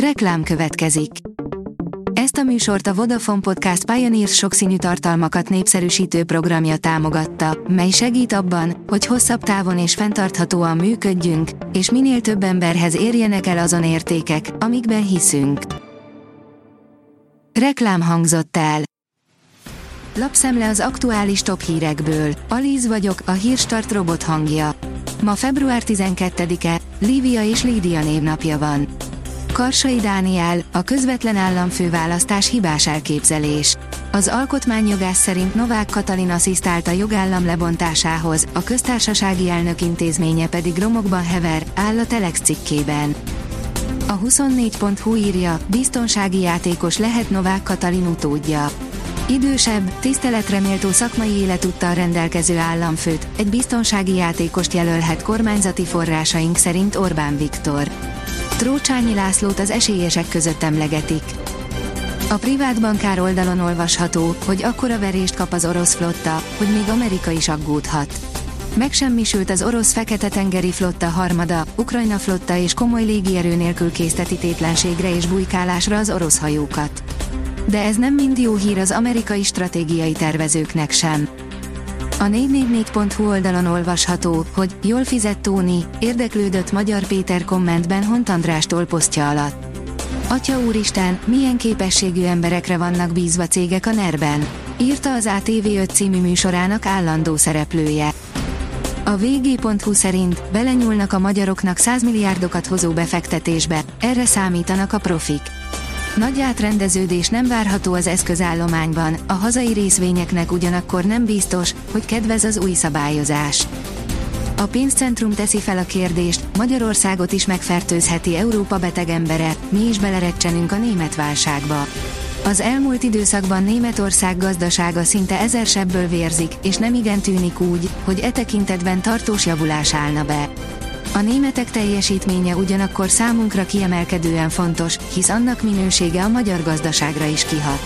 Reklám következik. Ezt a műsort a Vodafone Podcast Pioneers sokszínű tartalmakat népszerűsítő programja támogatta, mely segít abban, hogy hosszabb távon és fenntarthatóan működjünk, és minél több emberhez érjenek el azon értékek, amikben hiszünk. Reklám hangzott el. Lapszemle az aktuális top hírekből. Alíz vagyok, a hírstart robot hangja. Ma február 12-e, Lívia és Lídia névnapja van. Karsai Dániel, a közvetlen államfőválasztás hibás elképzelés. Az alkotmányjogász szerint Novák Katalin asszisztált a jogállam lebontásához, a köztársasági elnök intézménye pedig romokban hever, áll a Telex cikkében. A 24.hu írja, biztonsági játékos lehet Novák Katalin utódja. Idősebb, tiszteletreméltó szakmai életúttal rendelkező államfőt, egy biztonsági játékost jelölhet kormányzati forrásaink szerint Orbán Viktor. Trócsányi Lászlót az esélyesek között emlegetik. A privát bankár oldalon olvasható, hogy akkora verést kap az orosz flotta, hogy még Amerika is aggódhat. Megsemmisült az orosz Fekete-tengeri flotta harmada, Ukrajna flotta és komoly légierő nélkül készteti tétlenségre és bujkálásra az orosz hajókat. De ez nem mind jó hír az amerikai stratégiai tervezőknek sem. A 444.hu oldalon olvasható, hogy jól fizett Tóni, érdeklődött Magyar Péter kommentben Hont Andrástól posztja alatt. Atya úristen, milyen képességű emberekre vannak bízva cégek a nerben, írta az ATV5 című műsorának állandó szereplője. A vg.hu szerint belenyúlnak a magyaroknak 100 milliárdokat hozó befektetésbe, erre számítanak a profik. Nagy átrendeződés nem várható az eszközállományban, a hazai részvényeknek ugyanakkor nem biztos, hogy kedvez az új szabályozás. A pénzcentrum teszi fel a kérdést, Magyarországot is megfertőzheti Európa beteg embere, mi is belerecsenünk a német válságba. Az elmúlt időszakban Németország gazdasága szinte ezer sebből vérzik, és nem igen tűnik úgy, hogy e tekintetben tartós javulás állna be. A németek teljesítménye ugyanakkor számunkra kiemelkedően fontos, hisz annak minősége a magyar gazdaságra is kihat.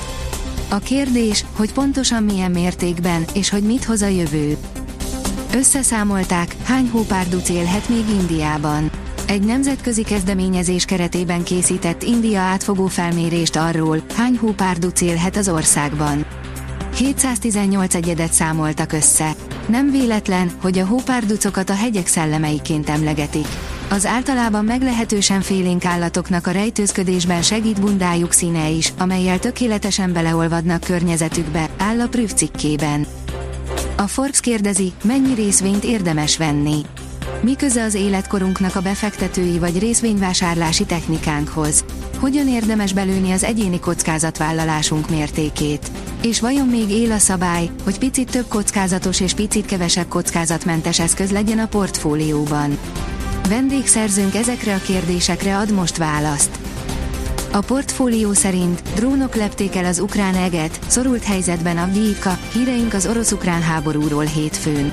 A kérdés, hogy pontosan milyen mértékben, és hogy mit hoz a jövő. Összeszámolták, hány hópárduc élhet még Indiában. Egy nemzetközi kezdeményezés keretében készített India átfogó felmérést arról, hány hópárduc élhet az országban. 718 egyedet számoltak össze. Nem véletlen, hogy a hópárducokat a hegyek szellemeiként emlegetik. Az általában meglehetősen félénk állatoknak a rejtőzködésben segít bundájuk színe is, amelyel tökéletesen beleolvadnak környezetükbe, áll a Prüv cikkében. A Forbes kérdezi, mennyi részvényt érdemes venni. Mi köze az életkorunknak a befektetői vagy részvényvásárlási technikánkhoz? Hogyan érdemes belőni az egyéni kockázatvállalásunk mértékét? És vajon még él a szabály, hogy picit több kockázatos és picit kevesebb kockázatmentes eszköz legyen a portfólióban? Vendégszerzőnk ezekre a kérdésekre ad most választ. A portfólió szerint drónok lepték el az ukrán eget, szorult helyzetben a Gyívka, híreink az orosz-ukrán háborúról hétfőn.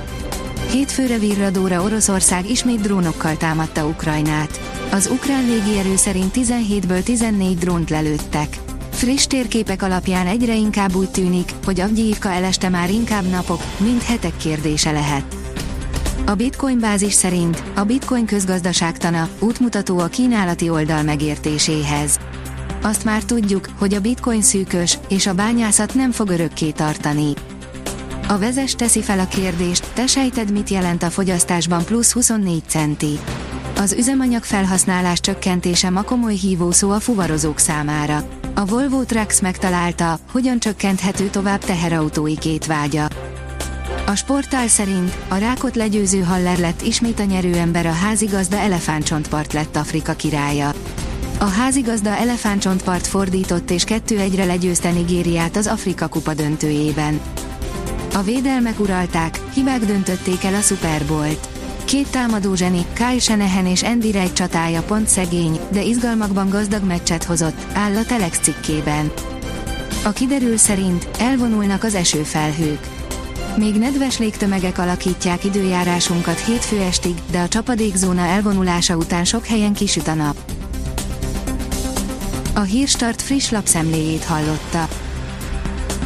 Hétfőre virradóra Oroszország ismét drónokkal támadta Ukrajnát. Az ukrán légierő szerint 17-ből 14 drónt lelőttek. Friss térképek alapján egyre inkább úgy tűnik, hogy Avgyívka eleste már inkább napok, mint hetek kérdése lehet. A Bitcoin bázis szerint a Bitcoin közgazdaságtana útmutató a kínálati oldal megértéséhez. Azt már tudjuk, hogy a Bitcoin szűkös, és a bányászat nem fog örökké tartani. A vezes teszi fel a kérdést, te sejted mit jelent a fogyasztásban plusz 24 centi. Az üzemanyag felhasználás csökkentése ma komoly hívószó a fuvarozók számára. A Volvo Trucks megtalálta, hogyan csökkenthető tovább teherautói két vágya. A sportál szerint a rákot legyőző Haller lett ismét a nyerőember a házigazda elefántcsontpart lett Afrika királya. A házigazda elefántcsontpart fordított és 2-1-re legyőzte Nigériát az Afrika kupa döntőjében. A védelmek uralták, hibák döntötték el a Super Bowl-t. Két támadó zseni, Kyle Shanahan és Andy Reid csatája pont szegény, de izgalmakban gazdag meccset hozott, áll a Telex cikkében. A kiderül szerint elvonulnak az esőfelhők. Még nedves légtömegek alakítják időjárásunkat hétfő estig, de a csapadékzóna elvonulása után sok helyen kisüt a nap. A Hírstart friss lapszemléjét hallotta.